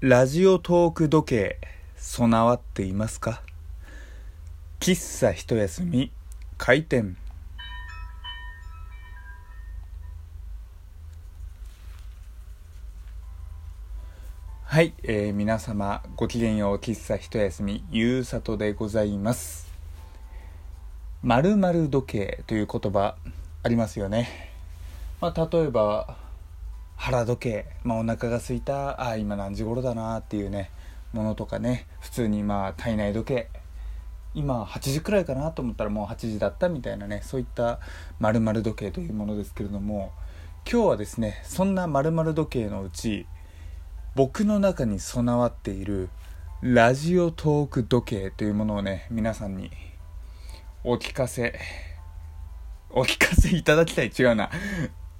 ラジオトーク時計備わっていますか？喫茶一休み開店。はい、えー皆様ごきげんよう喫茶一休みゆうさとでございます。〇〇時計という言葉ありますよね。まあ例えば腹時計、まあ、お腹が空いたあ今何時頃だなっていうねものとかね普通にまあ体内時計。今8時くらいかなと思ったらもう8時だったみたいなねそういった〇〇時計というものですけれども今日はですねそんな〇〇時計のうち僕の中に備わっているラジオトーク時計というものをね皆さんにお聞かせお聞かせいただきたい違うな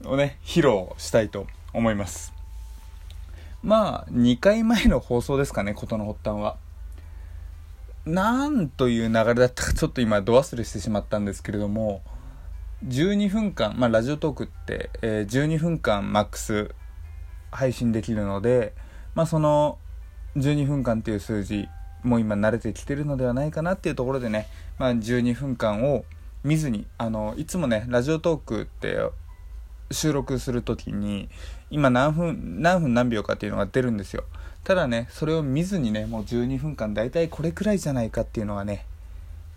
をね披露したいと思います。まあ2回前の放送ですかね事の発端は。なんという流れだったかちょっと今度忘れしてしまったんですけれども12分間まあラジオトークって、え12分間マックス配信できるのでまあその12分間っていう数字もう今慣れてきてるのではないかなっていうところでね、まあ、12分間を見ずにあのいつもねラジオトークって収録する時に今何分何分何秒かっていうのが出るんですよ。ただねそれを見ずにねもう12分間大体これくらいじゃないかっていうのがね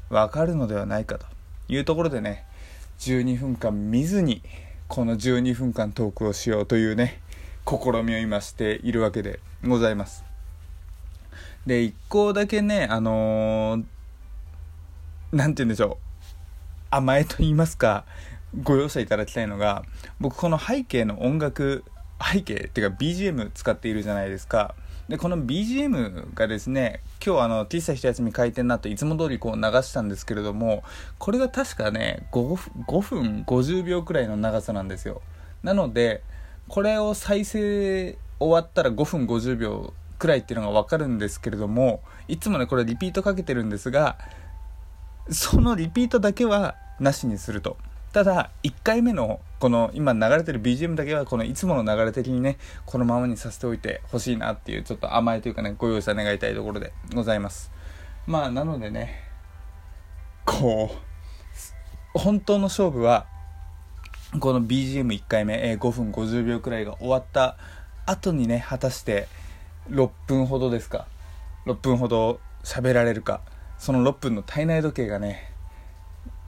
わかるのではないかと。いうところでね12分間見ずにこの12分間トークをしようというね試みを今しているわけでございます。で一個だけねあのーて言うんでしょう。甘えと言いますかご容赦いただきたいのが僕この背景の音楽背景っていうか BGM 使っているじゃないですか。でこの BGM がですね今日あの喫茶一休み開店になっていつも通りこう流したんですけれどもこれが確かね 5, 5分50秒くらいの長さなんですよ。なのでこれを再生終わったら5分50秒くらいっていうのが分かるんですけれどもいつもねこれリピートかけてるんですがそのリピートだけはなしにすると。ただ1回目のこの今流れてる BGM だけはこのいつもの流れ的にねこのままにさせておいてほしいなっていうちょっと甘えというかねご容赦願いたいところでございます。まあなのでねこう本当の勝負はこの BGM1 回目、えー5分50秒くらいが終わった後にね果たして6分ほどですか？6分ほど喋られるか？その6分の体内時計がね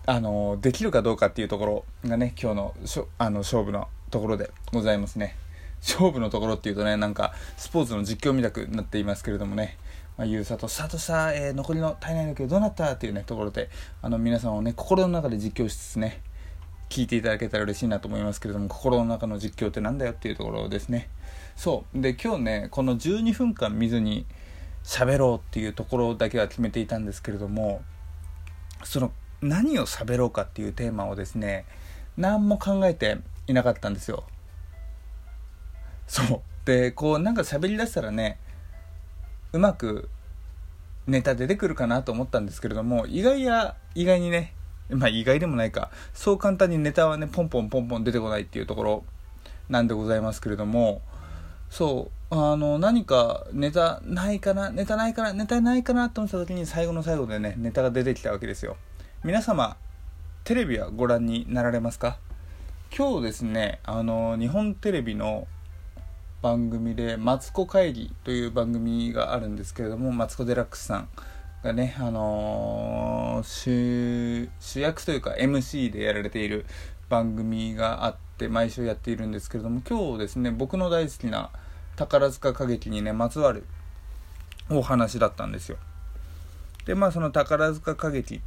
あのできるかどうかっていうところがね今日のしょあの勝負のところでございますね勝負のところっていうとねなんかスポーツの実況みたくなっていますけれどもねまあ、ゆうさと、さとさ、えー残りの体内時計どうなったっていうね、ところで、あの、皆さんをね、心の中で実況しつつね、聞いていただけたら嬉しいなと思いますけれども、心の中の実況ってなんだよっていうところですね。そう。で、今日ね、この12分間見ずに喋ろうっていうところだけは決めていたんですけれども、その、何を喋ろうかっていうテーマをですね、何も考えていなかったんですよ。そう。で、こう、なんか喋り出したらね、うまくネタ出てくるかなと思ったんですけれども意外や意外にねまあ意外でもないかそう簡単にネタはねポンポンポンポン出てこないっていうところなんでございますけれどもそうあの何かネタないかなネタないかなネタないかなと思った時に最後の最後でねネタが出てきたわけですよ皆様テレビはご覧になられますか？今日ですねあの日本テレビの番組で「マツコ会議」という番組があるんですけれどもマツコ・デラックスさんがね、あのー主主役というか MC でやられている番組があって毎週やっているんですけれども今日ですね僕の大好きな宝塚歌劇にねまつわるお話だったんですよ。でまあその宝塚歌劇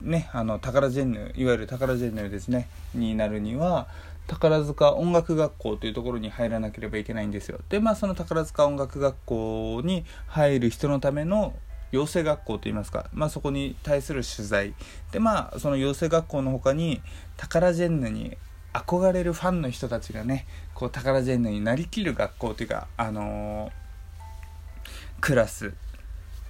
ねあの宝ジェンヌいわゆる宝ジェンヌですねになるには宝塚音楽学校というところに入らなければいけないんですよ。でまあその宝塚音楽学校に入る人のための養成学校といいますか、まあ、そこに対する取材。でまあその養成学校の他に宝ジェンヌに憧れるファンの人たちがねこう宝ジェンヌになりきる学校というかあのークラス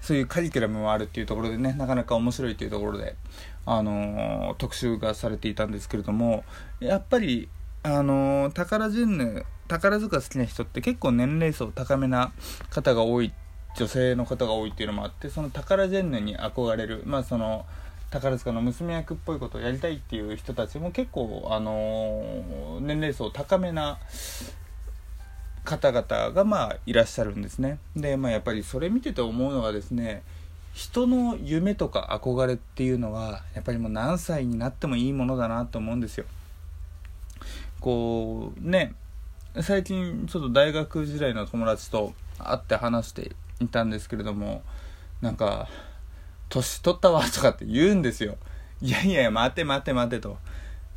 そういうカリキュラムもあるっていうところでねなかなか面白いというところで、あのー特集がされていたんですけれどもやっぱり、あのー宝ジェンヌ宝塚好きな人って結構年齢層高めな方が多い女性の方が多いっていうのもあってその宝ジェンヌに憧れるまあその宝塚の娘役っぽいことをやりたいっていう人たちも結構あのー、年齢層高めな方々がまあいらっしゃるんですね。でまあやっぱりそれ見てて思うのはですね人の夢とか憧れっていうのはやっぱりもう何歳になってもいいものだなと思うんですよ。こうね最近ちょっと大学時代の友達と会って話していたんですけれどもなんか「年取ったわ」とかって言うんですよいやいや待て待て待てと。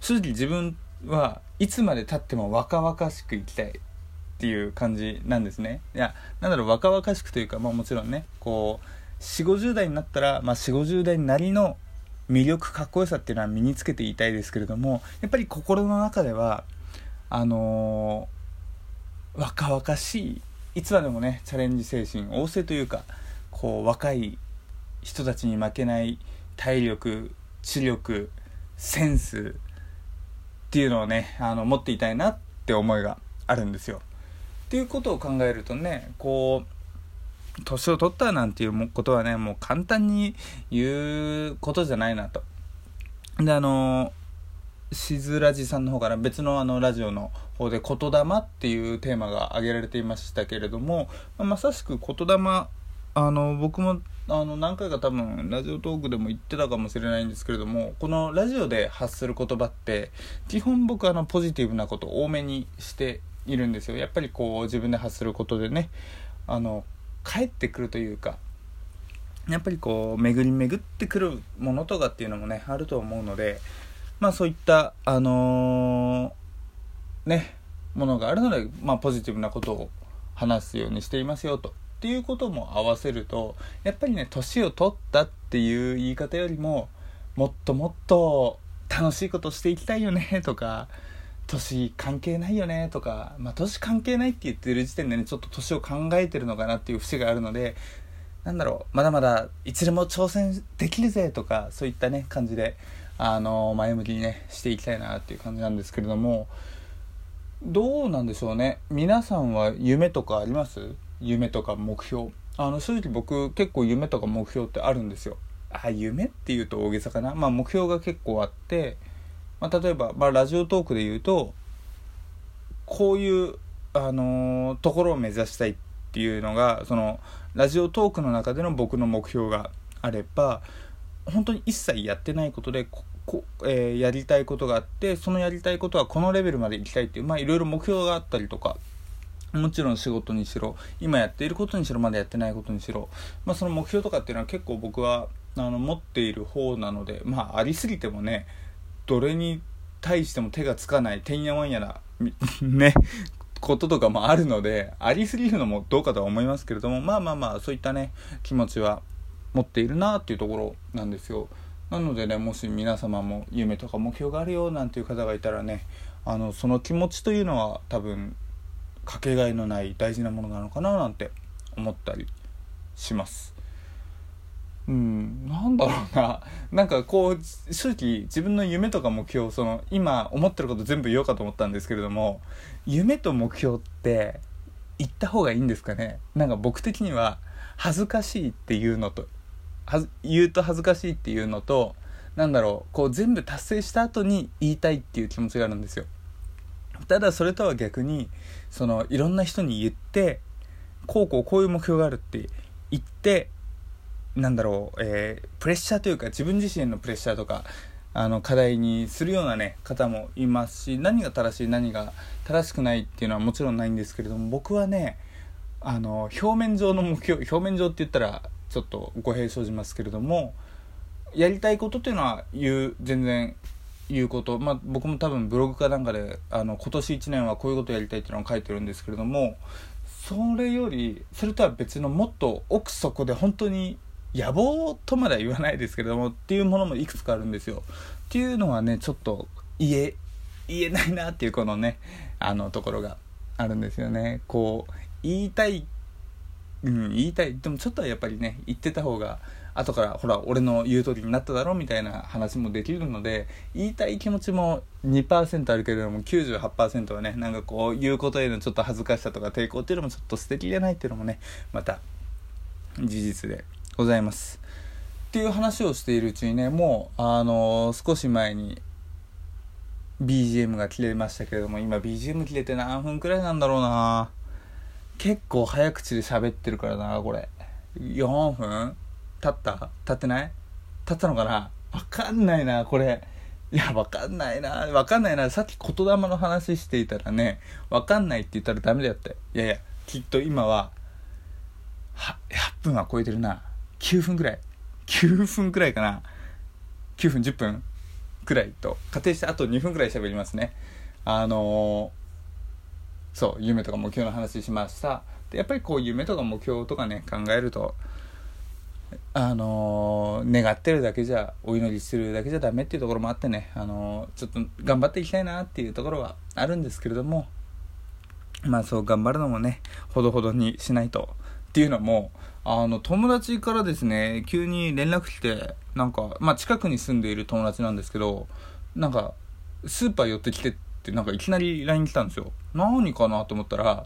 正直自分はいつまでたっても若々しく生きたい。っていう感じなんですねいやなんだろう若々しくというかまあもちろんねこう4 5 0代になったら、まあ、4 5 0代なりの魅力かっこよさっていうのは身につけていたいですけれどもやっぱり心の中ではあのー、若々しいいつまでもねチャレンジ精神旺盛というかこう若い人たちに負けない体力知力センスっていうのをねあの持っていたいなって思いがあるんですよ。っていうことを考えるとねこう年を取ったなんていうことはねもう簡単に言うことじゃないなと。であのしずらじさんの方から別のあのラジオの方で「言霊」っていうテーマが挙げられていましたけれども、まあ、まさしく言霊あの僕もあの何回か多分ラジオトークでも言ってたかもしれないんですけれどもこのラジオで発する言葉って基本僕あのポジティブなこと多めにしているんですよやっぱりこう自分で発することでねあの帰ってくるというかやっぱりこう巡り巡ってくるものとかっていうのもねあると思うのでまあそういったあのー、ねものがあるので、まあ、ポジティブなことを話すようにしていますよと。っていうことも合わせるとやっぱりね年を取ったっていう言い方よりももっともっと楽しいことしていきたいよねとか年関係ないよねとか、まあ、年関係ないって言ってる時点でねちょっと年を考えてるのかなっていう節があるのでなんだろうまだまだいつでも挑戦できるぜとかそういったね感じであの前向きにねしていきたいなっていう感じなんですけれどもどうなんでしょうね。皆さんは夢とかあります？夢とか目標。あの正直僕結構夢とか目標ってあるんですよ。あ夢っていうと大げさかな。まあ目標が結構あって、まあ、例えば、まあ、ラジオトークで言うとこういう、あのー、ところを目指したいっていうのがそのラジオトークの中での僕の目標があれば本当に一切やってないことでこ、えー、やりたいことがあってそのやりたいことはこのレベルまで行きたいっていうまあいろいろ目標があったりとかもちろん仕事にしろ今やっていることにしろまだやってないことにしろ、まあ、その目標とかっていうのは結構僕はあの持っている方なのでまあありすぎてもねどれに対しても手がつかないてんやわんやな ねこととかもあるのでありすぎるのもどうかとは思いますけれどもまあまあまあそういったね気持ちは持っているなっていうところなんですよ。なのでねもし皆様も夢とか目標があるよなんていう方がいたらねあのその気持ちというのは多分かけがえのない大事なものなのかななんて思ったりします。うん。なんだろうな。なんかこう正直自分の夢とか目標その今思ってること全部言おうかと思ったんですけれども夢と目標って言った方がいいんですかね？なんか僕的には恥ずかしいっていうのとは言うと恥ずかしいっていうのとなんだろうこう全部達成した後に言いたいっていう気持ちがあるんですよ。ただそれとは逆にそのいろんな人に言ってこうこうこういう目標があるって言ってなんだろう、えー、プレッシャーというか自分自身のプレッシャーとかあの課題にするようなね方もいますし何が正しい何が正しくないっていうのはもちろんないんですけれども僕はねあの表面上の目標表面上って言ったらちょっと語弊生じますけれどもやりたいことっていうのは言う全然言うこと、まあ、僕も多分ブログかなんかであの今年1年はこういうことやりたいっていうのを書いてるんですけれどもそれよりそれとは別のもっと奥底で本当に野望とまでは言わないですけれどもっていうものもいくつかあるんですよ。っていうのはねちょっと言え言えないなっていうこのねあのところがあるんですよね。こう言いたいうん、言いたいでもちょっとはやっぱりね言ってた方が後からほら俺の言う通りになっただろみたいな話もできるので言いたい気持ちも2%あるけれども98%はねなんかこう言うことへのちょっと恥ずかしさとか抵抗っていうのもちょっと素敵じゃないっていうのもねまた事実でございます。っていう話をしているうちにねもうあのー、少し前に BGM が切れましたけれども今 BGM 切れて何分くらいなんだろうな。結構早口で喋ってるからなこれ。4分？経った？経ってない？経ったのかな？わかんないなこれ。いやわかんないな。わかんないな。さっき言霊の話していたらねわかんないって言ったらダメだって。いやいやきっと今はは8分は超えてるな。9分くらい。9分くらいかな。9分10分くらいと。仮定してあと2分くらい喋りますね。あのー、そう夢とか目標の話しました。でやっぱりこう夢とか目標とかね考えるとあのー、願ってるだけじゃお祈りしてるだけじゃダメっていうところもあってね、あのー、ちょっと頑張っていきたいなっていうところはあるんですけれどもまあそう頑張るのもねほどほどにしないとっていうのもあの友達からですね急に連絡来てなんか、まあ、近くに住んでいる友達なんですけどなんかスーパー寄ってきてってなんかいきなり LINE 来たんですよ。何かなと思ったら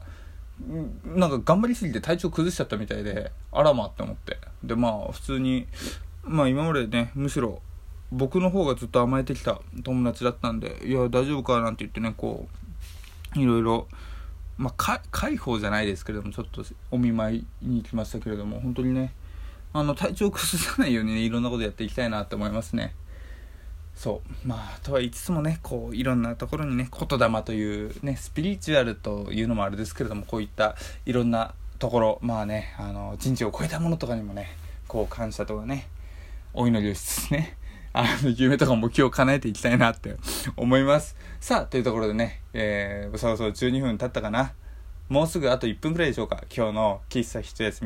なんか頑張りすぎて体調崩しちゃったみたいであらまって思って。でまあ普通にまあ今までねむしろ僕の方がずっと甘えてきた友達だったんでいや大丈夫かなんて言ってねこういろいろまあ、か介抱じゃないですけれどもちょっとお見舞いに行きましたけれども本当にねあの体調崩さないようにねいろんなことやっていきたいなって思いますね。そう。まあとは言いつつもねこういろんなところにね言霊というねスピリチュアルというのもあれですけれどもこういったいろんなところまあねあの人知を超えたものとかにもねこう感謝とかねお祈りをしつつねあの、夢とか目標を叶えていきたいなって思います。さあ、というところでね、えー、そろそろ12分経ったかな。もうすぐあと1分くらいでしょうか。今日の喫茶一休み。